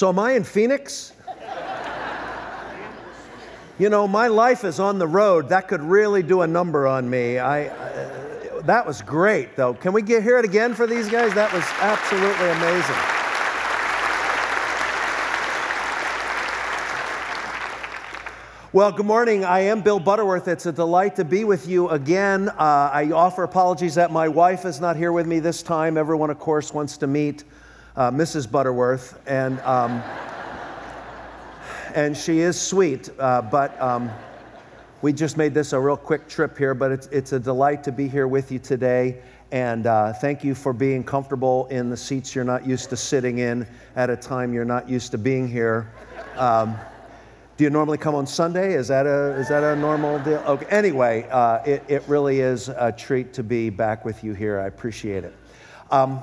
So, am I in Phoenix? you know, my life is on the road. That could really do a number on me. I, uh, that was great, though. Can we get, hear it again for these guys? That was absolutely amazing. Well, good morning. I am Bill Butterworth. It's a delight to be with you again. Uh, I offer apologies that my wife is not here with me this time. Everyone, of course, wants to meet uh, Mrs. Butterworth, and um, and she is sweet. Uh, but um, we just made this a real quick trip here. But it's it's a delight to be here with you today. And uh, thank you for being comfortable in the seats you're not used to sitting in at a time you're not used to being here. Um, do you normally come on Sunday? Is that a, is that a normal deal? Okay. Anyway, uh, it, it really is a treat to be back with you here. I appreciate it. Um,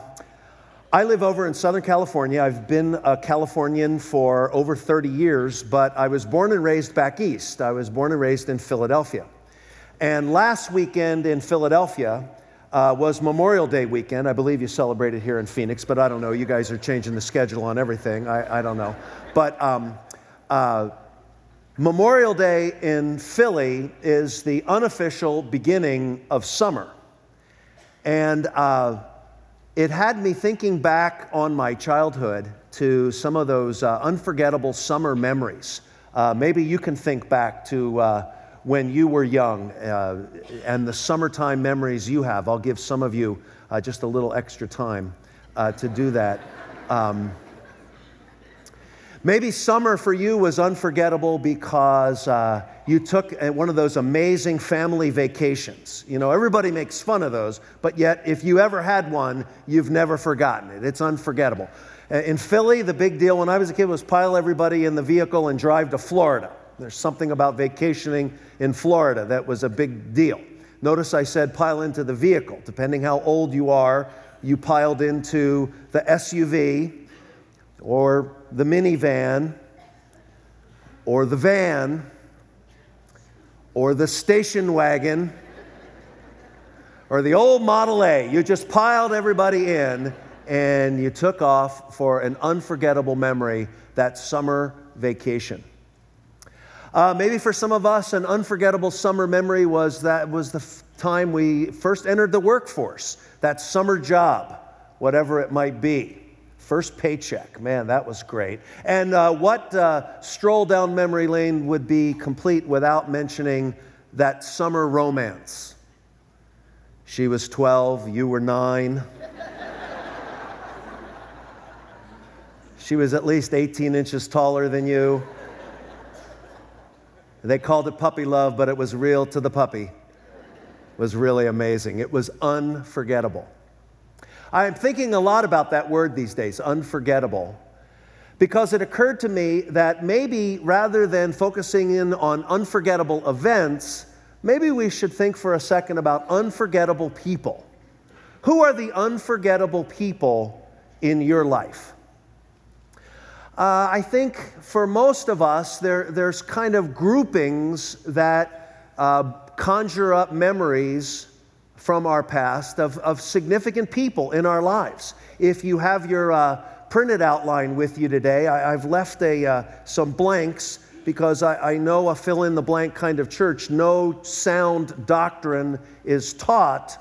I live over in Southern California. I've been a Californian for over 30 years, but I was born and raised back east. I was born and raised in Philadelphia. And last weekend in Philadelphia uh, was Memorial Day weekend. I believe you celebrated here in Phoenix, but I don't know. You guys are changing the schedule on everything. I, I don't know. But um, uh, Memorial Day in Philly is the unofficial beginning of summer. And uh, it had me thinking back on my childhood to some of those uh, unforgettable summer memories. Uh, maybe you can think back to uh, when you were young uh, and the summertime memories you have. I'll give some of you uh, just a little extra time to do that. Um, Maybe summer for you was unforgettable because uh, you took uh, one of those amazing family vacations. You know, everybody makes fun of those, but yet if you ever had one, you've never forgotten it. It's unforgettable. Uh, in Philly, the big deal when I was a kid was pile everybody in the vehicle and drive to Florida. There's something about vacationing in Florida that was a big deal. Notice I said pile into the vehicle. Depending how old you are, you piled into the SUV or the minivan or the van or the station wagon or the old Model A. You just piled everybody in and you took off for an unforgettable memory that summer vacation. Uh, maybe for some of us, an unforgettable summer memory was that was the f- time we first entered the workforce, that summer job, whatever it might be. First paycheck, man, that was great. And uh, what uh, stroll down memory lane would be complete without mentioning that summer romance? She was 12, you were nine. she was at least 18 inches taller than you. They called it puppy love, but it was real to the puppy. It was really amazing. It was unforgettable. I'm thinking a lot about that word these days, unforgettable, because it occurred to me that maybe rather than focusing in on unforgettable events, maybe we should think for a second about unforgettable people. Who are the unforgettable people in your life? Uh, I think for most of us, there, there's kind of groupings that uh, conjure up memories from our past of, of significant people in our lives. If you have your uh, printed outline with you today, I, have left a, uh, some blanks because I, I know a fill in the blank kind of church. No sound doctrine is taught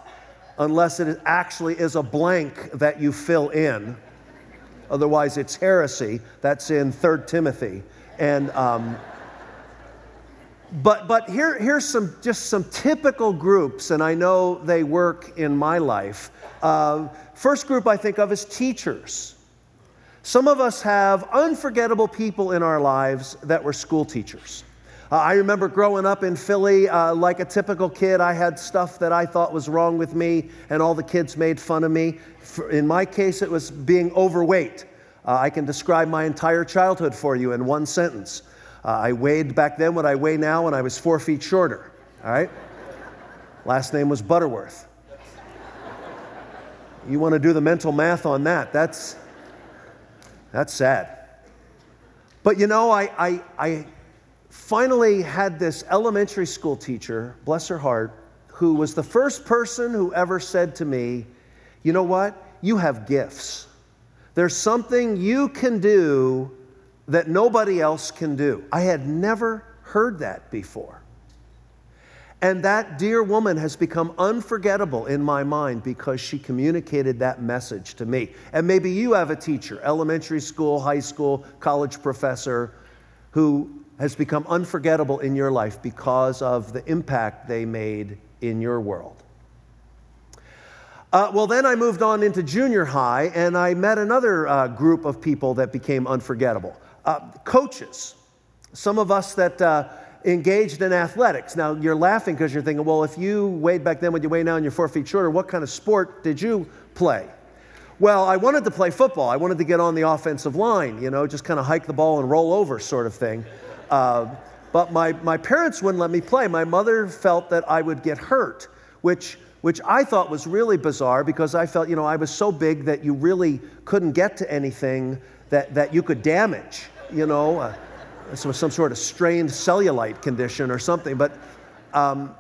unless it actually is a blank that you fill in. Otherwise, it's heresy. That's in 3 Timothy. And um, but, but here, here's some, just some typical groups, and I know they work in my life. Uh, first group I think of is teachers. Some of us have unforgettable people in our lives that were school teachers. Uh, I remember growing up in Philly, uh, like a typical kid, I had stuff that I thought was wrong with me, and all the kids made fun of me. For, in my case, it was being overweight. Uh, I can describe my entire childhood for you in one sentence. Uh, I weighed back then what I weigh now when I was four feet shorter. All right? Last name was Butterworth. You want to do the mental math on that? That's, that's sad. But you know, I, I, I finally had this elementary school teacher, bless her heart, who was the first person who ever said to me, You know what? You have gifts. There's something you can do that nobody else can do. I had never heard that before. And that dear woman has become unforgettable in my mind because she communicated that message to me. And maybe you have a teacher, elementary school, high school, college professor, who has become unforgettable in your life because of the impact they made in your world. Uh, well, then I moved on into junior high and I met another uh, group of people that became unforgettable. Uh, coaches, some of us that uh, engaged in athletics. Now, you're laughing because you're thinking, well, if you weighed back then what you weigh now and you're four feet shorter, what kind of sport did you play? Well, I wanted to play football. I wanted to get on the offensive line, you know, just kind of hike the ball and roll over sort of thing. Uh, but my, my parents wouldn't let me play. My mother felt that I would get hurt, which, which I thought was really bizarre because I felt, you know, I was so big that you really couldn't get to anything that, that you could damage, you know. Uh, some, some sort of strained cellulite condition or something. But, um,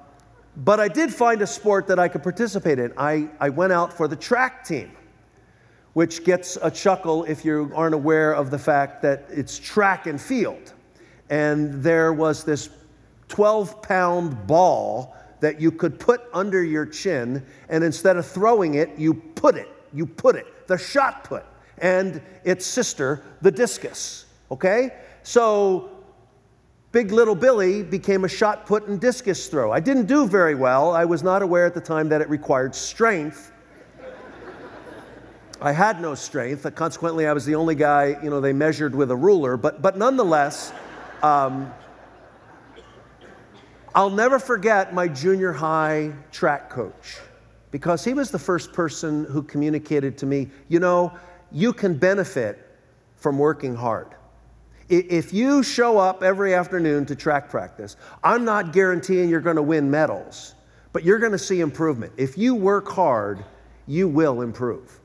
but I did find a sport that I could participate in. I, I went out for the track team, which gets a chuckle if you aren't aware of the fact that it's track and field. And there was this 12 pound ball that you could put under your chin, and instead of throwing it, you put it. You put it, the shot put, and its sister, the discus. Okay? So Big Little Billy became a shot put and discus throw. I didn't do very well. I was not aware at the time that it required strength. I had no strength. Consequently, I was the only guy, you know, they measured with a ruler. But, but nonetheless, um, I'll never forget my junior high track coach because he was the first person who communicated to me, you know, you can benefit from working hard. If you show up every afternoon to track practice, I'm not guaranteeing you're going to win medals, but you're going to see improvement. If you work hard, you will improve.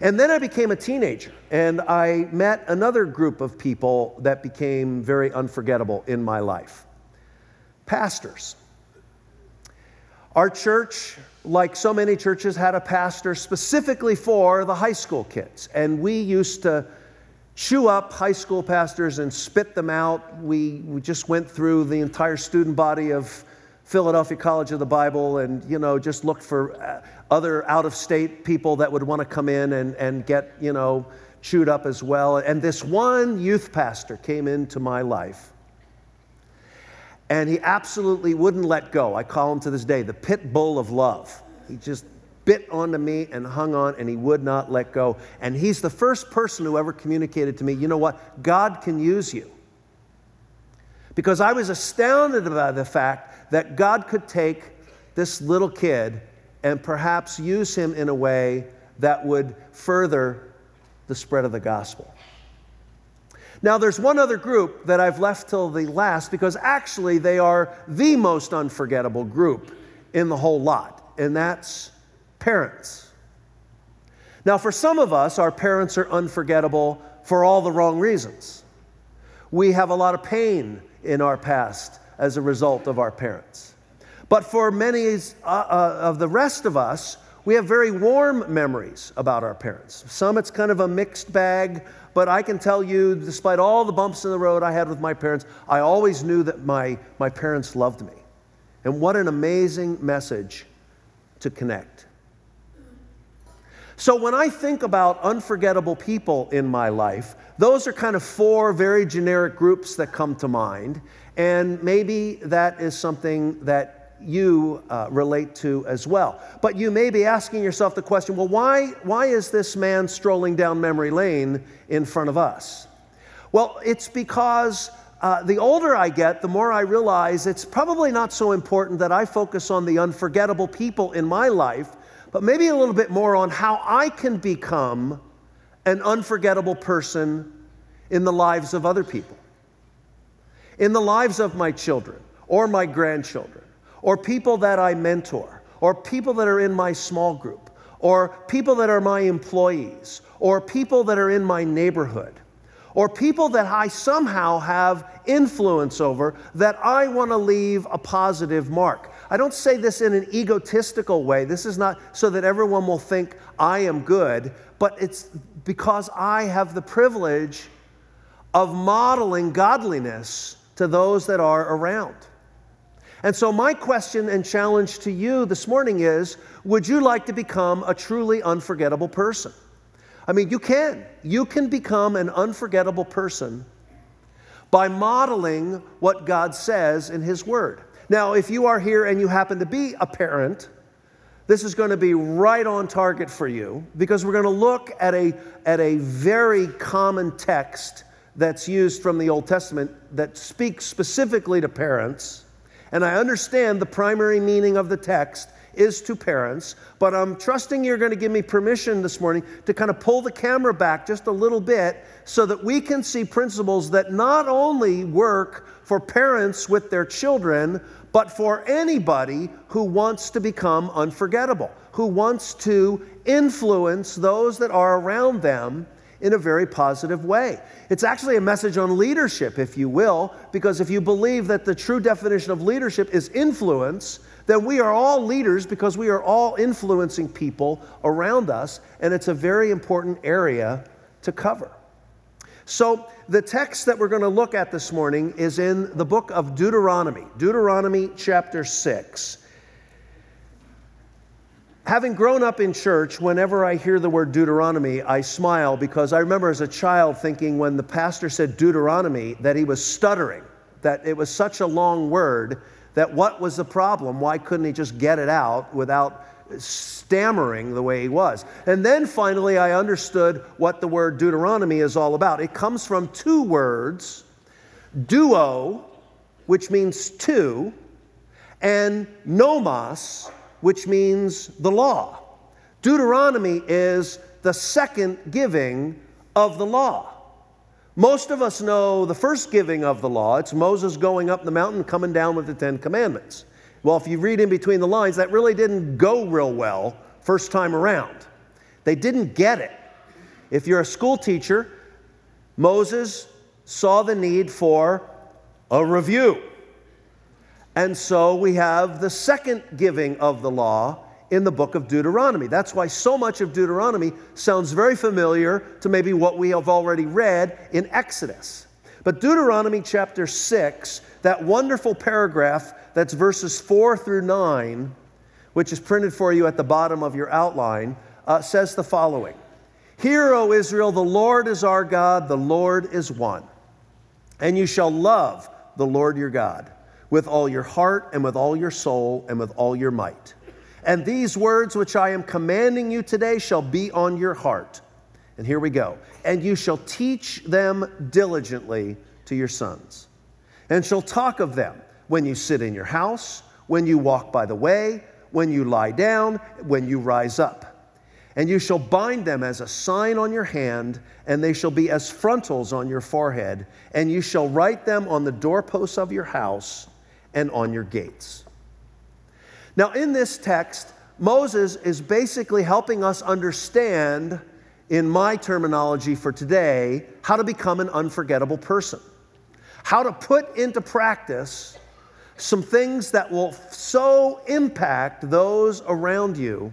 And then I became a teenager, and I met another group of people that became very unforgettable in my life pastors. Our church, like so many churches, had a pastor specifically for the high school kids, and we used to chew up high school pastors and spit them out. We, we just went through the entire student body of Philadelphia College of the Bible and, you know, just looked for uh, other out of state people that would want to come in and, and get, you know, chewed up as well. And this one youth pastor came into my life. And he absolutely wouldn't let go. I call him to this day the pit bull of love. He just bit onto me and hung on, and he would not let go. And he's the first person who ever communicated to me, you know what? God can use you. Because I was astounded by the fact that God could take this little kid and perhaps use him in a way that would further the spread of the gospel. Now, there's one other group that I've left till the last because actually they are the most unforgettable group in the whole lot, and that's parents. Now, for some of us, our parents are unforgettable for all the wrong reasons. We have a lot of pain in our past as a result of our parents. But for many uh, uh, of the rest of us, we have very warm memories about our parents. Some it's kind of a mixed bag, but I can tell you, despite all the bumps in the road I had with my parents, I always knew that my, my parents loved me. And what an amazing message to connect. So when I think about unforgettable people in my life, those are kind of four very generic groups that come to mind. And maybe that is something that you uh, relate to as well. But you may be asking yourself the question well, why, why is this man strolling down memory lane in front of us? Well, it's because uh, the older I get, the more I realize it's probably not so important that I focus on the unforgettable people in my life but maybe a little bit more on how I can become an unforgettable person in the lives of other people, in the lives of my children or my grandchildren, or people that I mentor, or people that are in my small group, or people that are my employees, or people that are in my neighborhood, or people that I somehow have influence over that I want to leave a positive mark. I don't say this in an egotistical way. This is not so that everyone will think I am good, but it's because I have the privilege of modeling godliness to those that are around. And so, my question and challenge to you this morning is Would you like to become a truly unforgettable person? I mean, you can. You can become an unforgettable person by modeling what God says in His Word. Now, if you are here and you happen to be a parent, this is going to be right on target for you because we're going to look at a, at a very common text that's used from the Old Testament that speaks specifically to parents. And I understand the primary meaning of the text is to parents, but I'm trusting you're going to give me permission this morning to kind of pull the camera back just a little bit so that we can see principles that not only work for parents with their children, but for anybody who wants to become unforgettable, who wants to influence those that are around them in a very positive way. It's actually a message on leadership, if you will, because if you believe that the true definition of leadership is influence, then we are all leaders because we are all influencing people around us, and it's a very important area to cover. So, the text that we're going to look at this morning is in the book of Deuteronomy, Deuteronomy chapter 6 having grown up in church, whenever I hear the word Deuteronomy, I smile because I remember as a child thinking when the pastor said Deuteronomy that he was stuttering, that it was such a long word that what was the problem? Why couldn't he just get it out without stammering the way he was? And then finally, I understood what the word Deuteronomy is all about. It comes from two words duo, which means two, and nomos, which means the law. Deuteronomy is the second giving of the law. Most of us know the first giving of the law. It's Moses going up the mountain, coming down with the Ten Commandments. Well, if you read in between the lines, that really didn't go real well first time around. They didn't get it. If you're a school teacher, Moses saw the need for a review. And so we have the second giving of the law in the book of Deuteronomy. That's why so much of Deuteronomy sounds very familiar to maybe what we have already read in Exodus. But Deuteronomy chapter 6, that wonderful paragraph that's verses 4 through 9, which is printed for you at the bottom of your outline, uh, says the following Hear, O Israel, the Lord is our God, the Lord is one. And you shall love the Lord your God with all your heart and with all your soul and with all your might. And these words which I am commanding you today shall be on your heart. And here we go. And you shall teach them diligently to your sons, and shall talk of them when you sit in your house, when you walk by the way, when you lie down, when you rise up. And you shall bind them as a sign on your hand, and they shall be as frontals on your forehead, and you shall write them on the doorposts of your house and on your gates. Now, in this text, Moses is basically helping us understand, in my terminology for today, how to become an unforgettable person. How to put into practice some things that will so impact those around you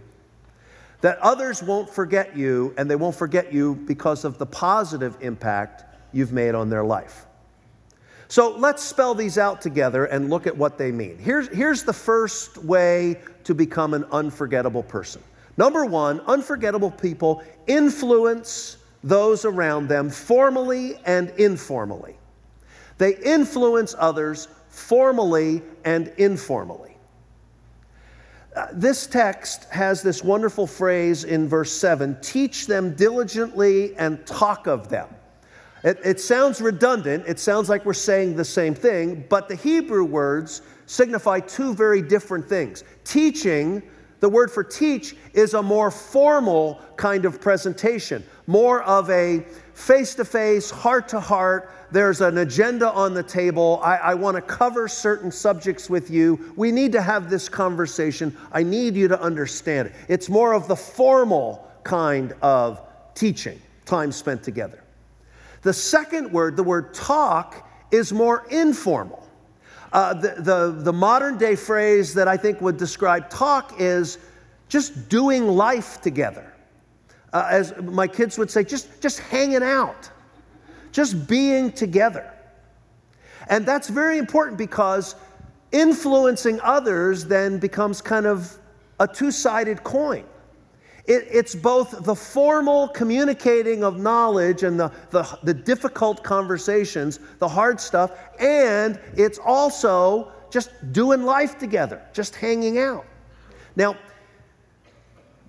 that others won't forget you, and they won't forget you because of the positive impact you've made on their life. So let's spell these out together and look at what they mean. Here's, here's the first way to become an unforgettable person. Number one, unforgettable people influence those around them formally and informally. They influence others formally and informally. Uh, this text has this wonderful phrase in verse 7 teach them diligently and talk of them. It, it, sounds redundant. It sounds like we're saying the same thing, but the Hebrew words signify two very different things. Teaching, the word for teach, is a more formal kind of presentation, more of a face to face, heart to heart. There's an agenda on the table. I, I want to cover certain subjects with you. We need to have this conversation. I need you to understand it. It's more of the formal kind of teaching, time spent together. The second word, the word talk, is more informal. Uh, the, the, the modern day phrase that I think would describe talk is just doing life together. Uh, as my kids would say, just, just hanging out, just being together. And that's very important because influencing others then becomes kind of a two sided coin. It, it's both the formal communicating of knowledge and the, the, the difficult conversations, the hard stuff, and it's also just doing life together, just hanging out. Now,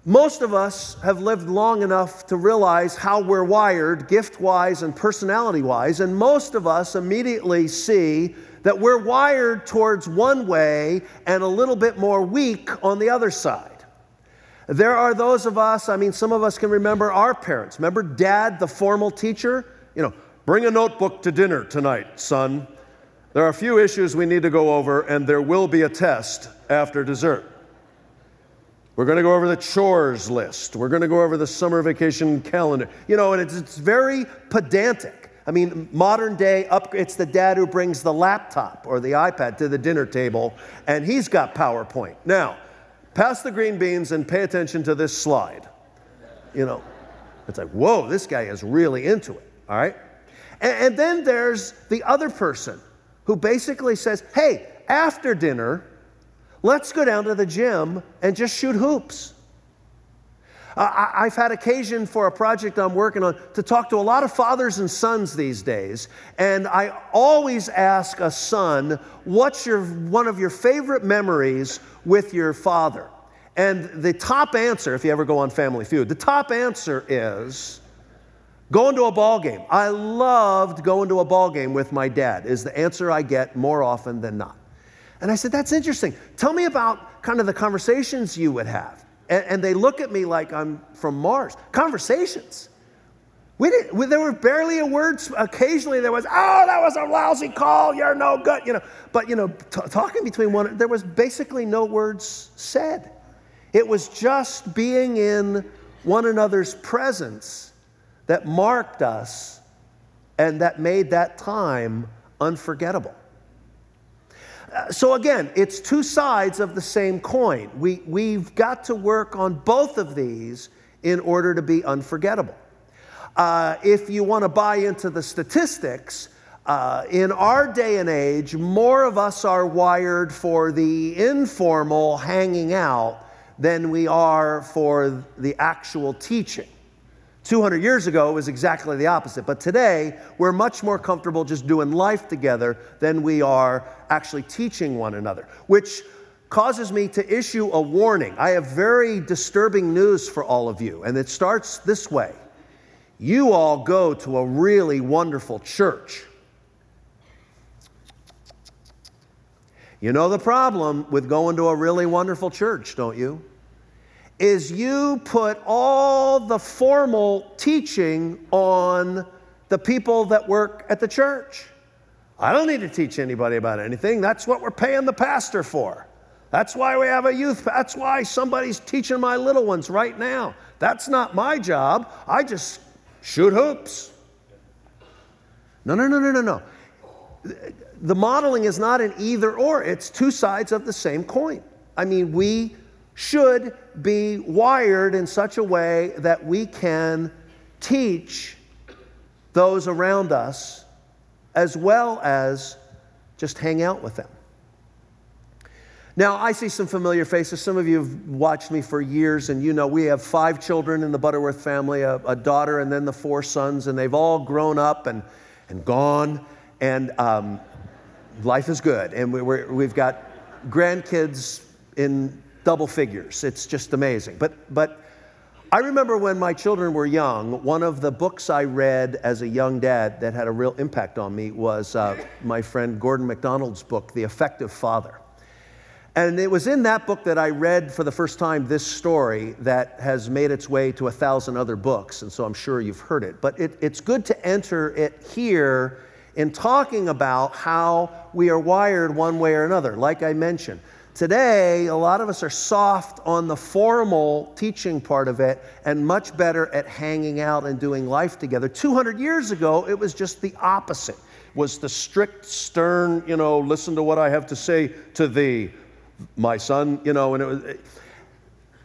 most of us have lived long enough to realize how we're wired, gift wise and personality wise, and most of us immediately see that we're wired towards one way and a little bit more weak on the other side. There are those of us, I mean, some of us can remember our parents. Remember dad, the formal teacher? You know, bring a notebook to dinner tonight, son. There are a few issues we need to go over, and there will be a test after dessert. We're going to go over the chores list. We're going to go over the summer vacation calendar. You know, and it's, it's very pedantic. I mean, modern day, up, it's the dad who brings the laptop or the iPad to the dinner table, and he's got PowerPoint. Now, pass the green beans and pay attention to this slide. You know, it's like, whoa, this guy is really into it, all right? And, and then there's the other person who basically says, hey, after dinner, let's go down to the gym and just shoot hoops. I, have had occasion for a project I'm working on to talk to a lot of fathers and sons these days, and I always ask a son, "What's your one of your favorite memories with your father?" And the top answer, if you ever go on Family Feud, the top answer is going to a ball game. I loved going to a ball game with my dad. Is the answer I get more often than not. And I said, That's interesting. Tell me about kind of the conversations you would have. And, and they look at me like I'm from Mars. Conversations. We didn't, we, there were barely a word. Occasionally there was, oh, that was a lousy call. You're no good. You know, but you know, t- talking between one, there was basically no words said. It was just being in one another's presence that marked us and that made that time unforgettable. So again, it's two sides of the same coin. We, we've got to work on both of these in order to be unforgettable. Uh, if you want to buy into the statistics, uh, in our day and age, more of us are wired for the informal hanging out than we are for the actual teaching. 200 years ago, it was exactly the opposite. But today, we're much more comfortable just doing life together than we are actually teaching one another, which causes me to issue a warning. I have very disturbing news for all of you, and it starts this way You all go to a really wonderful church. You know the problem with going to a really wonderful church, don't you? Is you put all the formal teaching on the people that work at the church. I don't need to teach anybody about anything. That's what we're paying the pastor for. That's why we have a youth. That's why somebody's teaching my little ones right now. That's not my job. I just shoot hoops. No, no, no, no, no, no. The modeling is not an either or, it's two sides of the same coin. I mean, we should be wired in such a way that we can teach those around us as well as just hang out with them. Now, I see some familiar faces. Some of you have watched me for years, and you know we have five children in the Butterworth family a, a daughter and then the four sons, and they've all grown up and, and gone, and um, life is good. And we, we've got grandkids in double figures. It's just amazing. But, but I remember when my children were young, one of the books I read as a young dad that had a real impact on me was uh, my friend Gordon MacDonald's book, The Effective Father. And it was in that book that I read for the first time this story that has made its way to a thousand other books, and so I'm sure you've heard it. But it, it's good to enter it here in talking about how we are wired one way or another, like I mentioned. Today, a lot of us are soft on the formal teaching part of it and much better at hanging out and doing life together. 200 years ago, it was just the opposite. Was the strict, stern, you know, listen to what I have to say to thee, my son, you know, and it was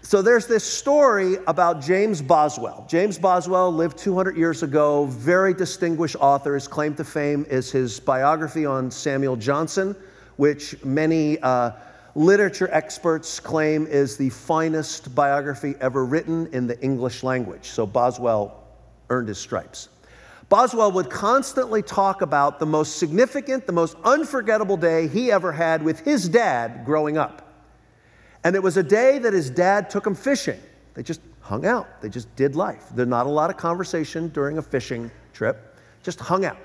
So there's this story about James Boswell. James Boswell lived 200 years ago, very distinguished author. His claim to fame is his biography on Samuel Johnson, which many uh, literature experts claim is the finest biography ever written in the English language. So Boswell earned his stripes. Boswell would constantly talk about the most significant, the most unforgettable day he ever had with his dad growing up. And it was a day that his dad took him fishing. They just hung out, they just did life. There's not a lot of conversation during a fishing trip, just hung out.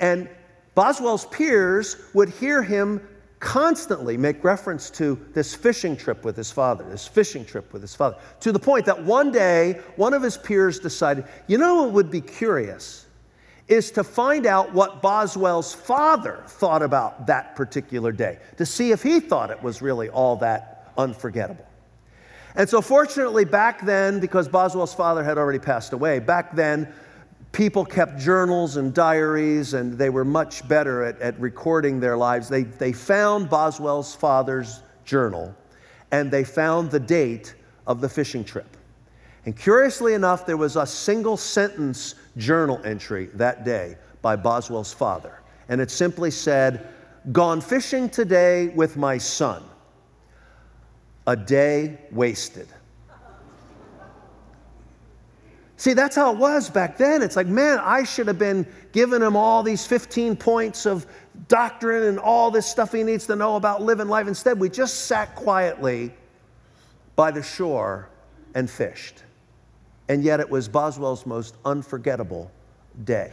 And Boswell's peers would hear him constantly make reference to this fishing trip with his father, this fishing trip with his father, to the point that one day one of his peers decided, you know what would be curious? Is to find out what Boswell's father thought about that particular day, to see if he thought it was really all that unforgettable. And so, fortunately, back then, because Boswell's father had already passed away, back then, people kept journals and diaries, and they were much better at, at recording their lives. They, they found Boswell's father's journal, and they found the date of the fishing trip. And curiously enough, there was a single sentence journal entry that day by Boswell's father. And it simply said, Gone fishing today with my son a day wasted. See, that's how it was back then. It's like, man, I should have been giving him all these 15 points of doctrine and all this stuff he needs to know about living life. Instead, we just sat quietly by the shore and fished. And yet, it was Boswell's most unforgettable day.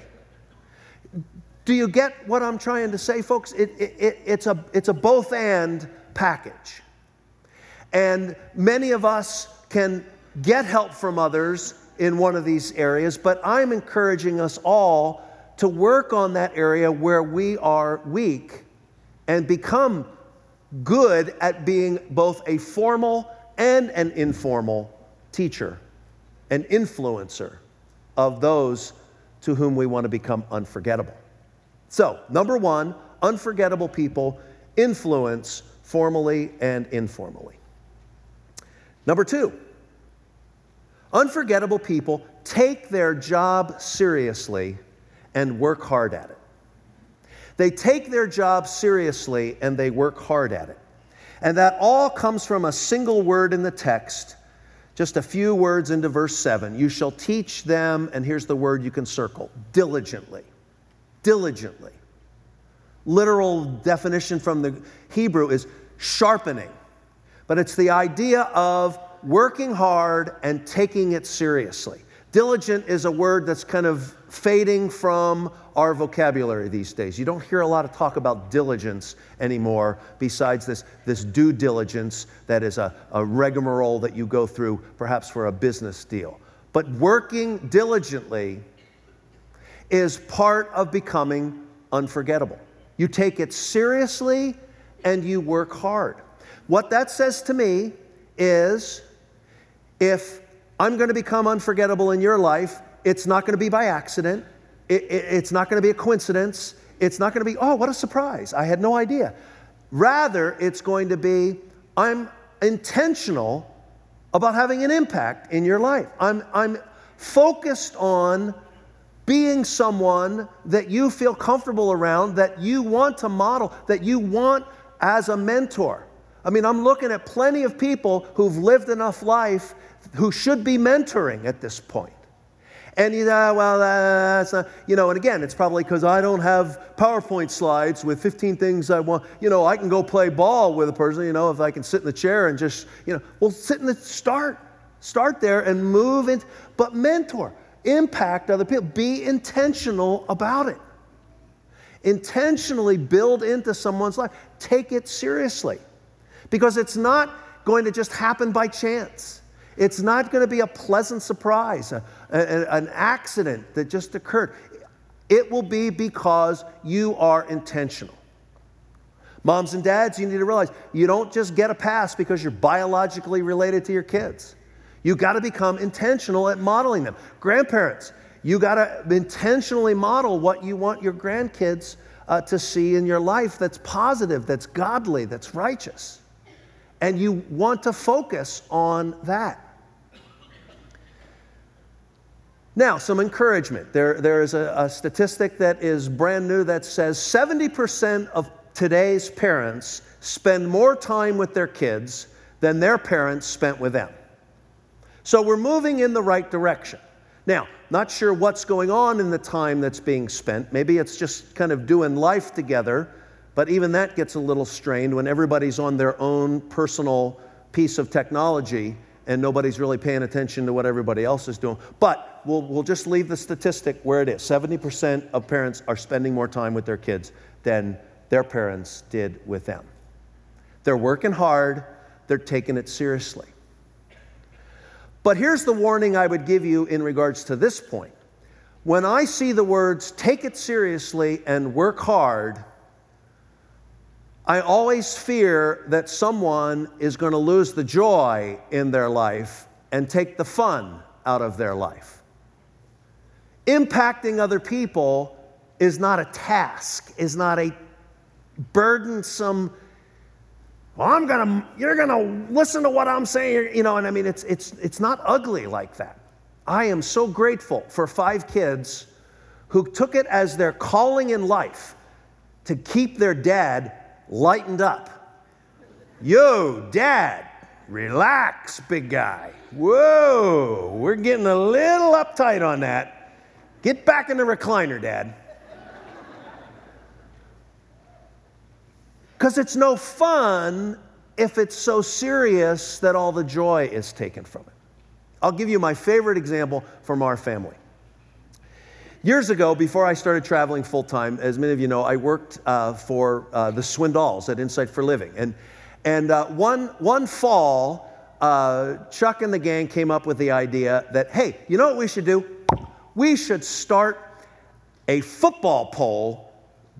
Do you get what I'm trying to say, folks? It, it, it's, a, it's a both and package. And many of us can get help from others in one of these areas, but I'm encouraging us all to work on that area where we are weak and become good at being both a formal and an informal teacher, an influencer of those to whom we want to become unforgettable. So, number one, unforgettable people influence formally and informally. Number two, unforgettable people take their job seriously and work hard at it. They take their job seriously and they work hard at it. And that all comes from a single word in the text, just a few words into verse 7. You shall teach them, and here's the word you can circle diligently. Diligently. Literal definition from the Hebrew is sharpening but it's the idea of working hard and taking it seriously. Diligent is a word that's kind of fading from our vocabulary these days. You don't hear a lot of talk about diligence anymore, besides this, this due diligence that is a, a rigmarole that you go through perhaps for a business deal. But working diligently is part of becoming unforgettable. You take it seriously and you work hard. What that says to me is if I'm going to become unforgettable in your life, it's not going to be by accident. It, it, it's not going to be a coincidence. It's not going to be, oh, what a surprise. I had no idea. Rather, it's going to be, I'm intentional about having an impact in your life. I'm, I'm focused on being someone that you feel comfortable around, that you want to model, that you want as a mentor. I mean, I'm looking at plenty of people who've lived enough life who should be mentoring at this point. And you know, well, uh, that's not, you know, and again, it's probably because I don't have PowerPoint slides with 15 things I want. You know, I can go play ball with a person, you know, if I can sit in the chair and just, you know, well, sit in the start, start there and move in, but mentor, impact other people, be intentional about it. Intentionally build into someone's life, take it seriously because it's not going to just happen by chance. It's not going to be a pleasant surprise, a, a, an accident that just occurred. It will be because you are intentional. Moms and dads, you need to realize you don't just get a pass because you're biologically related to your kids. You got to become intentional at modeling them. Grandparents, you got to intentionally model what you want your grandkids uh, to see in your life that's positive, that's godly, that's righteous. And you want to focus on that. Now, some encouragement. There, there is a, a statistic that is brand new that says 70% of today's parents spend more time with their kids than their parents spent with them. So we're moving in the right direction. Now, not sure what's going on in the time that's being spent. Maybe it's just kind of doing life together, but even that gets a little strained when everybody's on their own personal piece of technology and nobody's really paying attention to what everybody else is doing. But we'll, we'll just leave the statistic where it is 70% of parents are spending more time with their kids than their parents did with them. They're working hard, they're taking it seriously. But here's the warning I would give you in regards to this point. When I see the words take it seriously and work hard, I always fear that someone is going to lose the joy in their life and take the fun out of their life. Impacting other people is not a task, is not a burdensome well, I'm gonna, you're gonna listen to what I'm saying, you know, and I mean, it's, it's, it's not ugly like that. I am so grateful for five kids who took it as their calling in life to keep their dad lightened up. Yo, dad, relax, big guy. Whoa, we're getting a little uptight on that. Get back in the recliner, dad. Because it's no fun if it's so serious that all the joy is taken from it. I'll give you my favorite example from our family. Years ago, before I started traveling full time, as many of you know, I worked uh, for uh, the Swindolls at Insight for Living. And, and uh, one, one fall, uh, Chuck and the gang came up with the idea that, hey, you know what we should do? We should start a football poll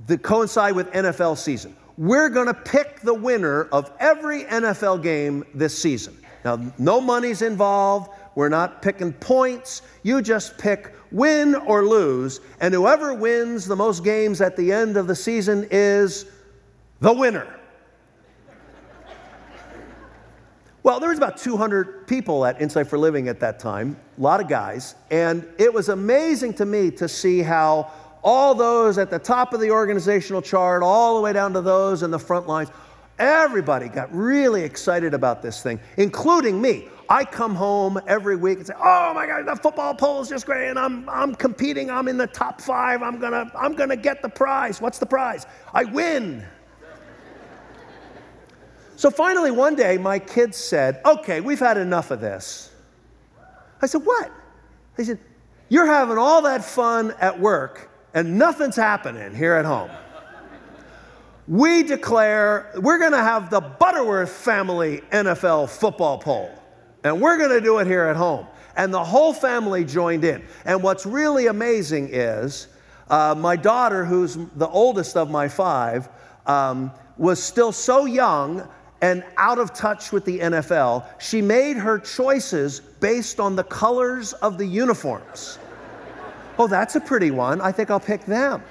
that coincide with NFL season we're going to pick the winner of every NFL game this season. Now, no money's involved. We're not picking points. You just pick win or lose, and whoever wins the most games at the end of the season is the winner. Well, there was about 200 people at Insight for Living at that time, a lot of guys, and it was amazing to me to see how all those at the top of the organizational chart, all the way down to those in the front lines. Everybody got really excited about this thing, including me. I come home every week and say, "Oh my God, the football poll is just great, and I'm I'm competing. I'm in the top five. I'm gonna I'm gonna get the prize. What's the prize? I win." so finally, one day, my kids said, "Okay, we've had enough of this." I said, "What?" They said, "You're having all that fun at work, and nothing's happening here at home. We declare we're going to have the Butterworth family NFL football poll, and we're going to do it here at home. And the whole family joined in. And what's really amazing is uh, my daughter, who's the oldest of my five, um, was still so young and out of touch with the NFL, she made her choices based on the colors of the uniforms. Oh, that's a pretty one. I think I'll pick them.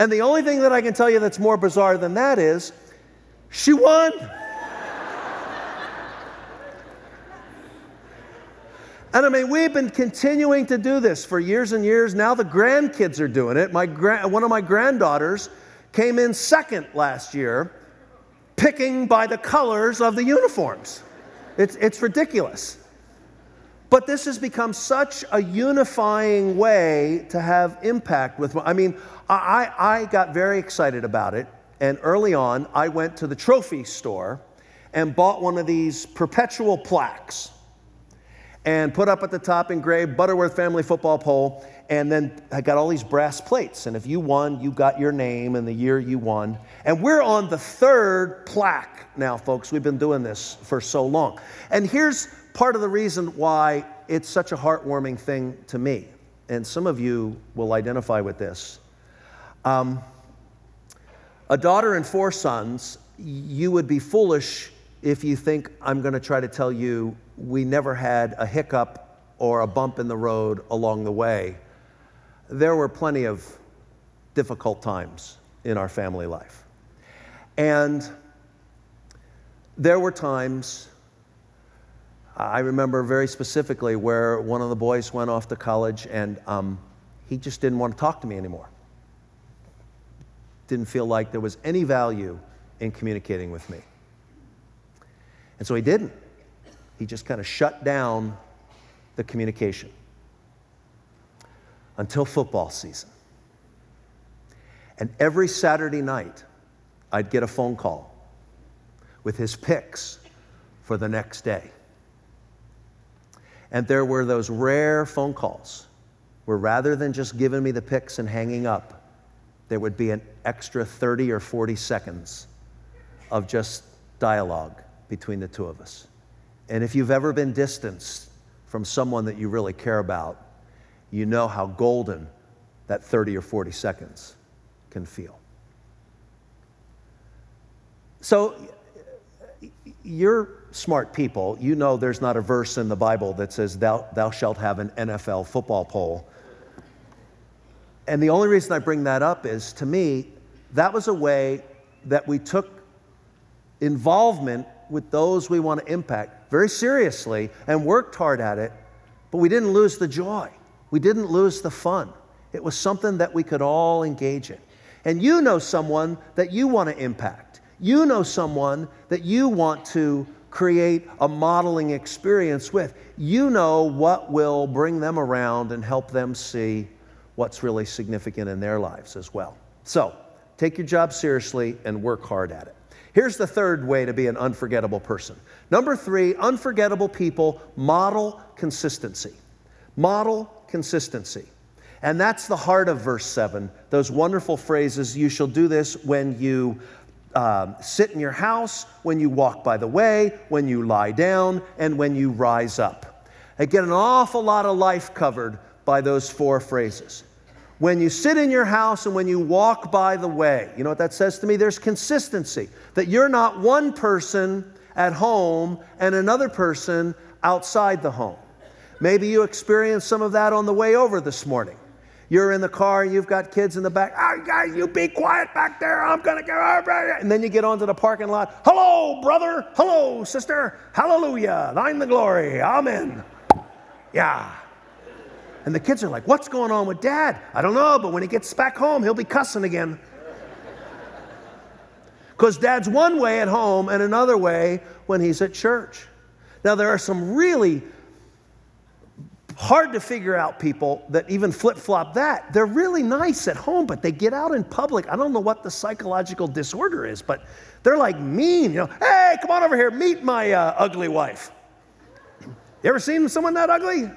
And the only thing that I can tell you that's more bizarre than that is she won. And I mean, we've been continuing to do this for years and years. Now the grandkids are doing it. My gra- one of my granddaughters came in second last year, picking by the colors of the uniforms. It's, it's ridiculous. But this has become such a unifying way to have impact with. I mean, I, I got very excited about it. And early on, I went to the trophy store and bought one of these perpetual plaques and put up at the top engraved Butterworth Family Football Poll. And then I got all these brass plates. And if you won, you got your name and the year you won. And we're on the third plaque now, folks. We've been doing this for so long. And here's part of the reason why it's such a heartwarming thing to me, and some of you will identify with this. Um, a daughter and four sons, you would be foolish if you think I'm going to try to tell you we never had a hiccup or a bump in the road along the way. There were plenty of difficult times in our family life. And there were times, I remember very specifically, where one of the boys went off to college and um, he just didn't want to talk to me anymore. Didn't feel like there was any value in communicating with me. And so he didn't. He just kind of shut down the communication until football season. And every Saturday night, I'd get a phone call with his picks for the next day. And there were those rare phone calls where rather than just giving me the pics and hanging up, there would be an extra 30 or 40 seconds of just dialogue between the two of us. And if you've ever been distanced from someone that you really care about, you know how golden that 30 or 40 seconds can feel. So, you're smart people. You know there's not a verse in the Bible that says, Thou, thou shalt have an NFL football pole. And the only reason I bring that up is to me, that was a way that we took involvement with those we want to impact very seriously and worked hard at it, but we didn't lose the joy. We didn't lose the fun. It was something that we could all engage in. And you know someone that you want to impact. You know someone that you want to create a modeling experience with. You know what will bring them around and help them see what's really significant in their lives as well. So, take your job seriously and work hard at it. Here's the third way to be an unforgettable person. Number three, unforgettable people model consistency. Model consistency. And that's the heart of verse 7, those wonderful phrases you shall do this when you um, sit in your house, when you walk by the way, when you lie down, and when you rise up. I get an awful lot of life covered by those four phrases. When you sit in your house and when you walk by the way, you know what that says to me? There's consistency, that you're not one person at home and another person outside the home. Maybe you experienced some of that on the way over this morning. You're in the car, you've got kids in the back. Oh, guys, you be quiet back there. I'm going to go. And then you get onto the parking lot. Hello, brother. Hello, sister. Hallelujah. Thine the glory. Amen. Yeah. And the kids are like, What's going on with dad? I don't know, but when he gets back home, he'll be cussing again. Because dad's one way at home and another way when he's at church. Now, there are some really hard to figure out people that even flip flop that. They're really nice at home, but they get out in public. I don't know what the psychological disorder is, but they're like mean. You know, hey, come on over here, meet my uh, ugly wife. You ever seen someone that ugly?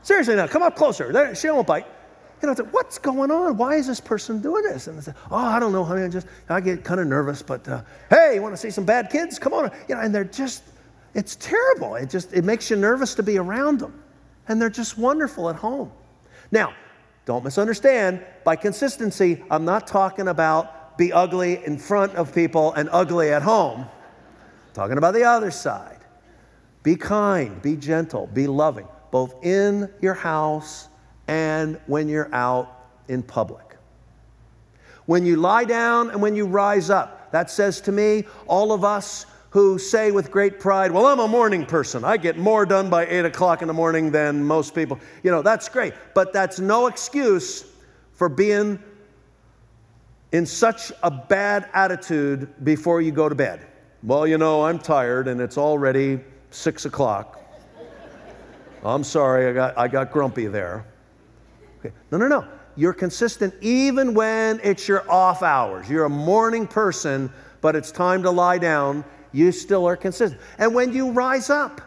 Seriously, now come up closer. There, she won't bite. You know, what's going on? Why is this person doing this? And I say, oh, I don't know, honey. I just I get kind of nervous, but uh, hey, you want to see some bad kids? Come on. You know, and they're just, it's terrible. It just it makes you nervous to be around them and they're just wonderful at home. Now, don't misunderstand, by consistency, I'm not talking about be ugly in front of people and ugly at home. I'm talking about the other side. Be kind, be gentle, be loving, both in your house and when you're out in public. When you lie down and when you rise up, that says to me, all of us who say with great pride, Well, I'm a morning person. I get more done by 8 o'clock in the morning than most people. You know, that's great. But that's no excuse for being in such a bad attitude before you go to bed. Well, you know, I'm tired and it's already 6 o'clock. I'm sorry, I got, I got grumpy there. Okay. No, no, no. You're consistent even when it's your off hours. You're a morning person, but it's time to lie down you still are consistent. And when you rise up,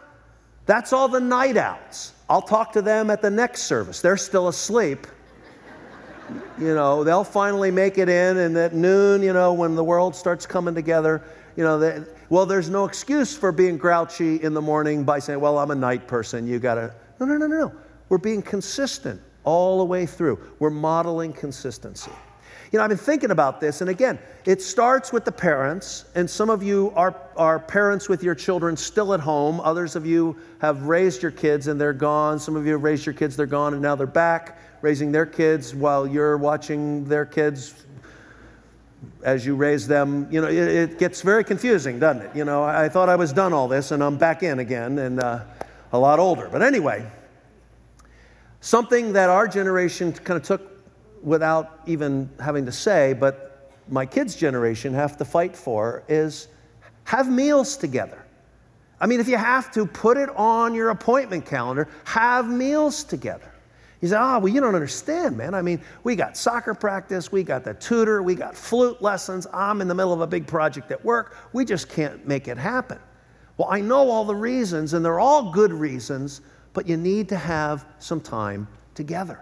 that's all the night outs. I'll talk to them at the next service. They're still asleep. you know, they'll finally make it in, and at noon, you know, when the world starts coming together, you know, they, well, there's no excuse for being grouchy in the morning by saying, well, I'm a night person. You got to. No, no, no, no, no. We're being consistent all the way through. We're modeling consistency. You know, I've been thinking about this, and again, it starts with the parents, and some of you are, are parents with your children still at home. Others of you have raised your kids and they're gone. Some of you have raised your kids, they're gone, and now they're back raising their kids while you're watching their kids as you raise them, you know, it, it, gets very confusing, doesn't it? You know, I, thought I was done all this and I'm back in again and uh, a lot older. But anyway, something that our generation kind of took without even having to say, but my kids' generation have to fight for is have meals together. I mean, if you have to, put it on your appointment calendar, have meals together. He said, Ah, oh, well, you don't understand, man. I mean, we got soccer practice, we got the tutor, we got flute lessons. I'm in the middle of a big project at work. We just can't make it happen. Well, I know all the reasons, and they're all good reasons, but you need to have some time together.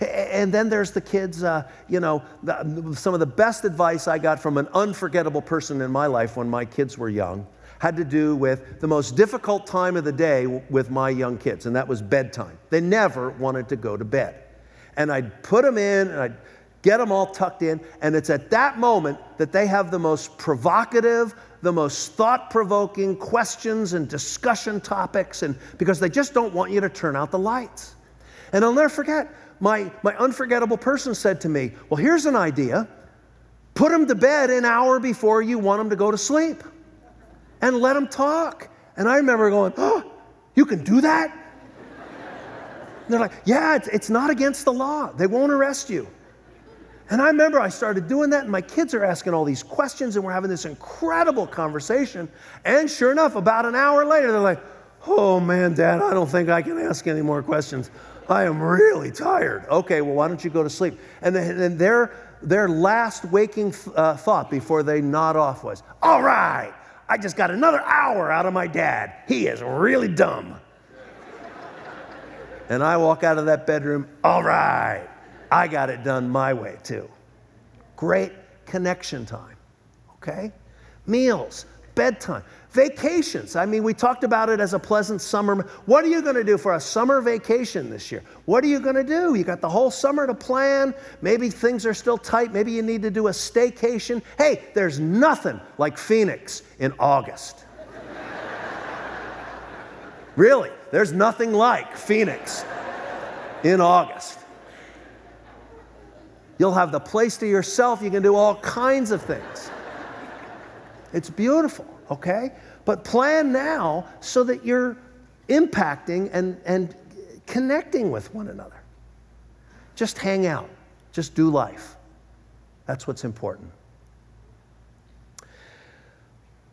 And then there's the kids, uh, you know, some of the best advice I got from an unforgettable person in my life when my kids were young had to do with the most difficult time of the day with my young kids, and that was bedtime. They never wanted to go to bed. And I'd put them in and I'd get them all tucked in, and it's at that moment that they have the most provocative, the most thought provoking questions and discussion topics, and because they just don't want you to turn out the lights. And I'll never forget, my, my unforgettable person said to me, Well, here's an idea. Put them to bed an hour before you want them to go to sleep and let them talk. And I remember going, Oh, you can do that? And they're like, Yeah, it's, it's not against the law. They won't arrest you. And I remember I started doing that, and my kids are asking all these questions, and we're having this incredible conversation. And sure enough, about an hour later, they're like, Oh man, Dad, I don't think I can ask any more questions. I am really tired. Okay, well, why don't you go to sleep? And then their, their last waking uh, thought before they nod off was, All right, I just got another hour out of my dad. He is really dumb. and I walk out of that bedroom, all right, I got it done my way too. Great connection time, okay? Meals, bedtime, vacations. I mean, we talked about it as a pleasant summer. What are you going to do for a summer vacation this year? What are you going to do? You got the whole summer to plan. Maybe things are still tight. Maybe you need to do a staycation. Hey, there's nothing like Phoenix in August. really, there's nothing like Phoenix in August. You'll have the place to yourself. You can do all kinds of things. It's beautiful, okay? But plan now so that you're impacting and, and connecting with one another. Just hang out, just do life. That's what's important.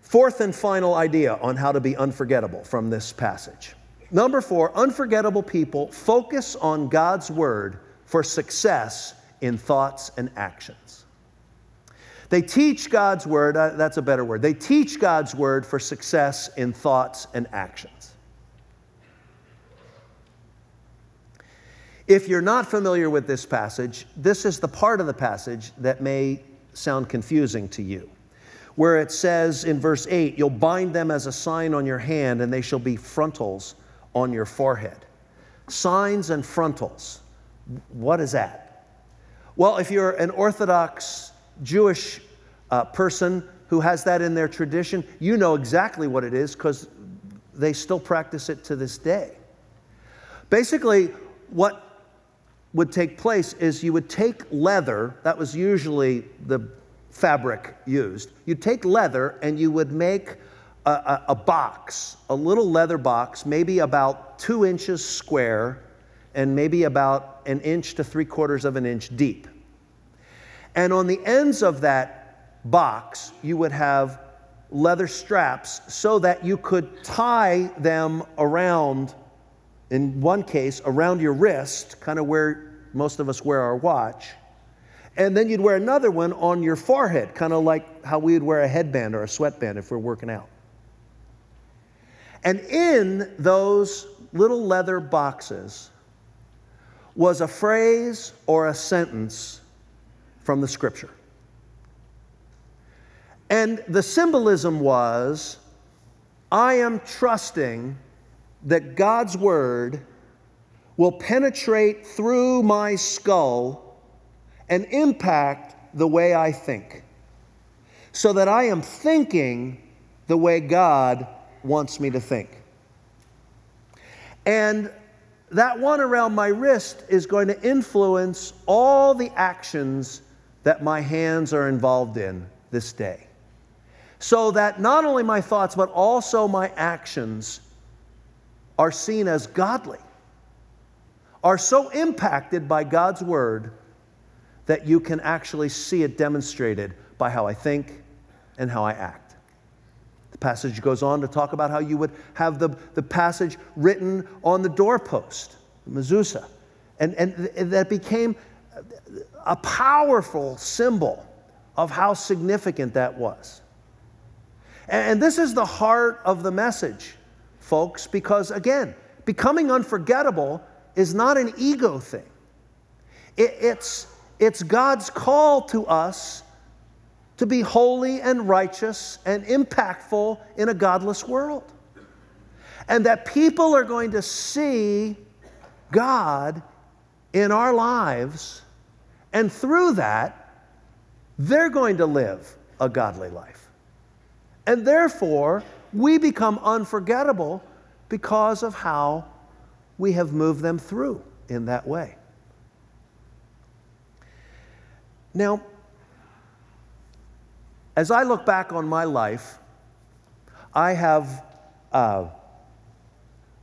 Fourth and final idea on how to be unforgettable from this passage. Number four, unforgettable people focus on God's word for success in thoughts and actions. They teach God's word, uh, that's a better word. They teach God's word for success in thoughts and actions. If you're not familiar with this passage, this is the part of the passage that may sound confusing to you where it says in verse 8, You'll bind them as a sign on your hand, and they shall be frontals on your forehead. Signs and frontals. What is that? Well, if you're an Orthodox Jewish uh, person who has that in their tradition, you know exactly what it is because they still practice it to this day. Basically, what would take place is you would take leather, that was usually the fabric used. You'd take leather and you would make a, a, a, box, a little leather box, maybe about two inches square and maybe about an inch to three quarters of an inch deep. And on the ends of that box, you would have leather straps so that you could tie them around, in one case, around your wrist, kind of where most of us wear our watch and then you'd wear another one on your forehead, kind of like how we would wear a headband or a sweatband if we're working out. And in those little leather boxes was a phrase or a sentence from the scripture. And the symbolism was I am trusting that God's word will penetrate through my skull and impact the way I think so that I am thinking the way God wants me to think. And that one around my wrist is going to influence all the actions that my hands are involved in this day. So that not only my thoughts, but also my actions are seen as godly, are so impacted by God's word that you can actually see it demonstrated by how I think and how I act. The passage goes on to talk about how you would have the, the passage written on the doorpost, the mezuzah, and, and that became a powerful symbol of how significant that was. And this is the heart of the message, folks, because again, becoming unforgettable is not an ego thing. It's, it's God's call to us to be holy and righteous and impactful in a godless world. And that people are going to see God in our lives, and through that, they're going to live a godly life. And therefore, we become unforgettable because of how we have moved them through in that way. Now, as I look back on my life, I have uh,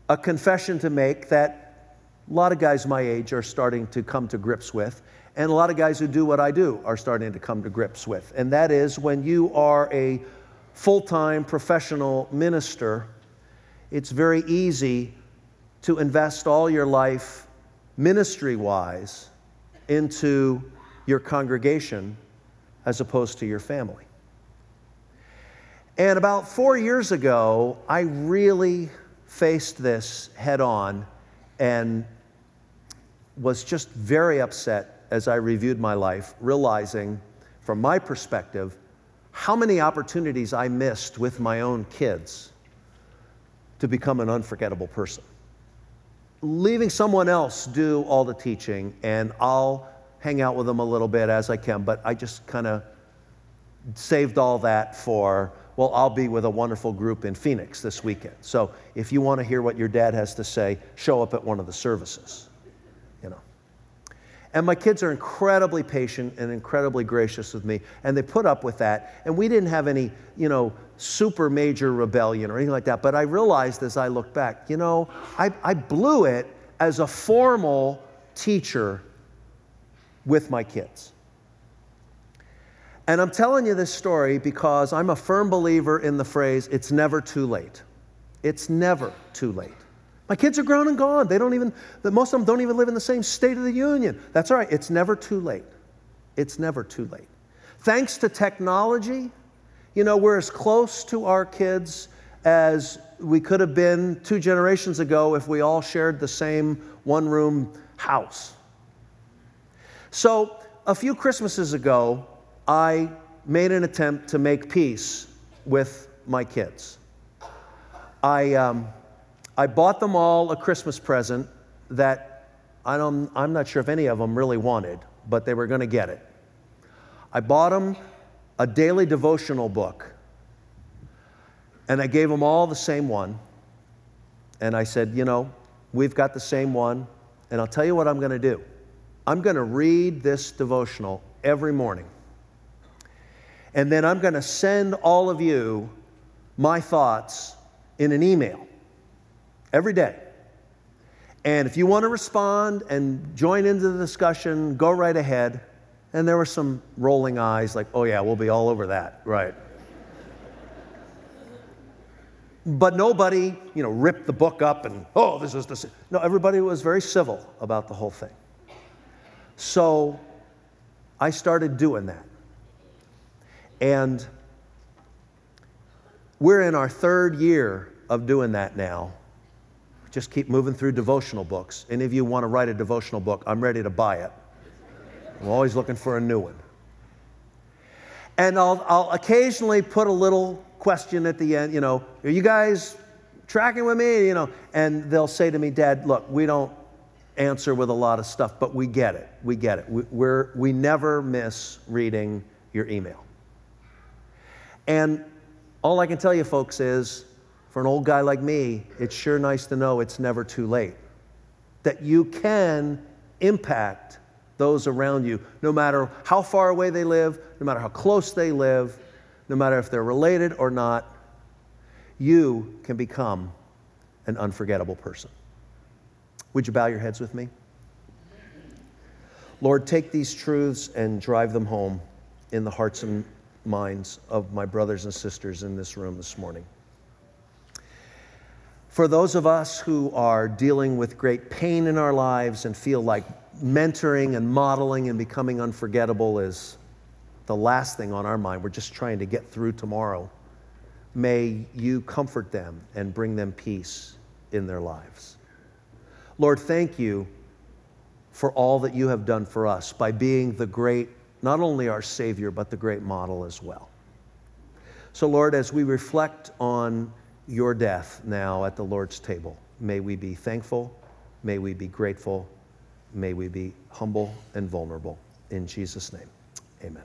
a confession to make that a lot of guys my age are starting to come to grips with, and a lot of guys who do what I do are starting to come to grips with. And that is when you are a full time professional minister, it's very easy to invest all your life ministry wise into your congregation as opposed to your family. And about four years ago, I really faced this head on and was just very upset as I reviewed my life, realizing from my perspective how many opportunities I missed with my own kids to become an unforgettable person. Leaving someone else do all the teaching, and I'll hang out with them a little bit as I can, but I just kind of saved all that for, well, I'll be with a wonderful group in Phoenix this weekend. So if you want to hear what your dad has to say, show up at one of the services. And my kids are incredibly patient and incredibly gracious with me, and they put up with that. And we didn't have any, you know, super major rebellion or anything like that. But I realized as I look back, you know, I, I blew it as a formal teacher with my kids. And I'm telling you this story because I'm a firm believer in the phrase, it's never too late. It's never too late. My kids are grown and gone. They don't even, most of them don't even live in the same state of the union. That's all right. It's never too late. It's never too late. Thanks to technology, you know, we're as close to our kids as we could have been two generations ago if we all shared the same one room house. So, a few Christmases ago, I made an attempt to make peace with my kids. I, um, I bought them all a Christmas present that I don't, I'm not sure if any of them really wanted, but they were going to get it. I bought them a daily devotional book, and I gave them all the same one. And I said, You know, we've got the same one, and I'll tell you what I'm going to do. I'm going to read this devotional every morning. And then I'm going to send all of you my thoughts in an email every day. And if you want to respond and join into the discussion, go right ahead. And there were some rolling eyes, like, oh, yeah, we'll be all over that, right? but nobody, you know, ripped the book up and, oh, this is the. No, everybody was very civil about the whole thing. So I started doing that. And we're in our third year of doing that now just keep moving through devotional books. Any of you want to write a devotional book? I'm ready to buy it. I'm always looking for a new one. And I'll, I'll occasionally put a little question at the end, you know, are you guys tracking with me? You know, and they'll say to me, Dad, look, we don't answer with a lot of stuff, but we get it. We get it. We, we're, we never miss reading your email. And all I can tell you, folks, is for an old guy like me, it's sure nice to know it's never too late. That you can impact those around you, no matter how far away they live, no matter how close they live, no matter if they're related or not, you can become an unforgettable person. Would you bow your heads with me? Lord, take these truths and drive them home in the hearts and minds of my brothers and sisters in this room this morning. For those of us who are dealing with great pain in our lives and feel like mentoring and modeling and becoming unforgettable is the last thing on our mind, we're just trying to get through tomorrow. May you comfort them and bring them peace in their lives. Lord, thank you for all that you have done for us by being the great, not only our Savior, but the great model as well. So, Lord, as we reflect on your death now at the Lord's table, may we be thankful, may we be grateful, may we be humble and vulnerable. In Jesus' name, amen.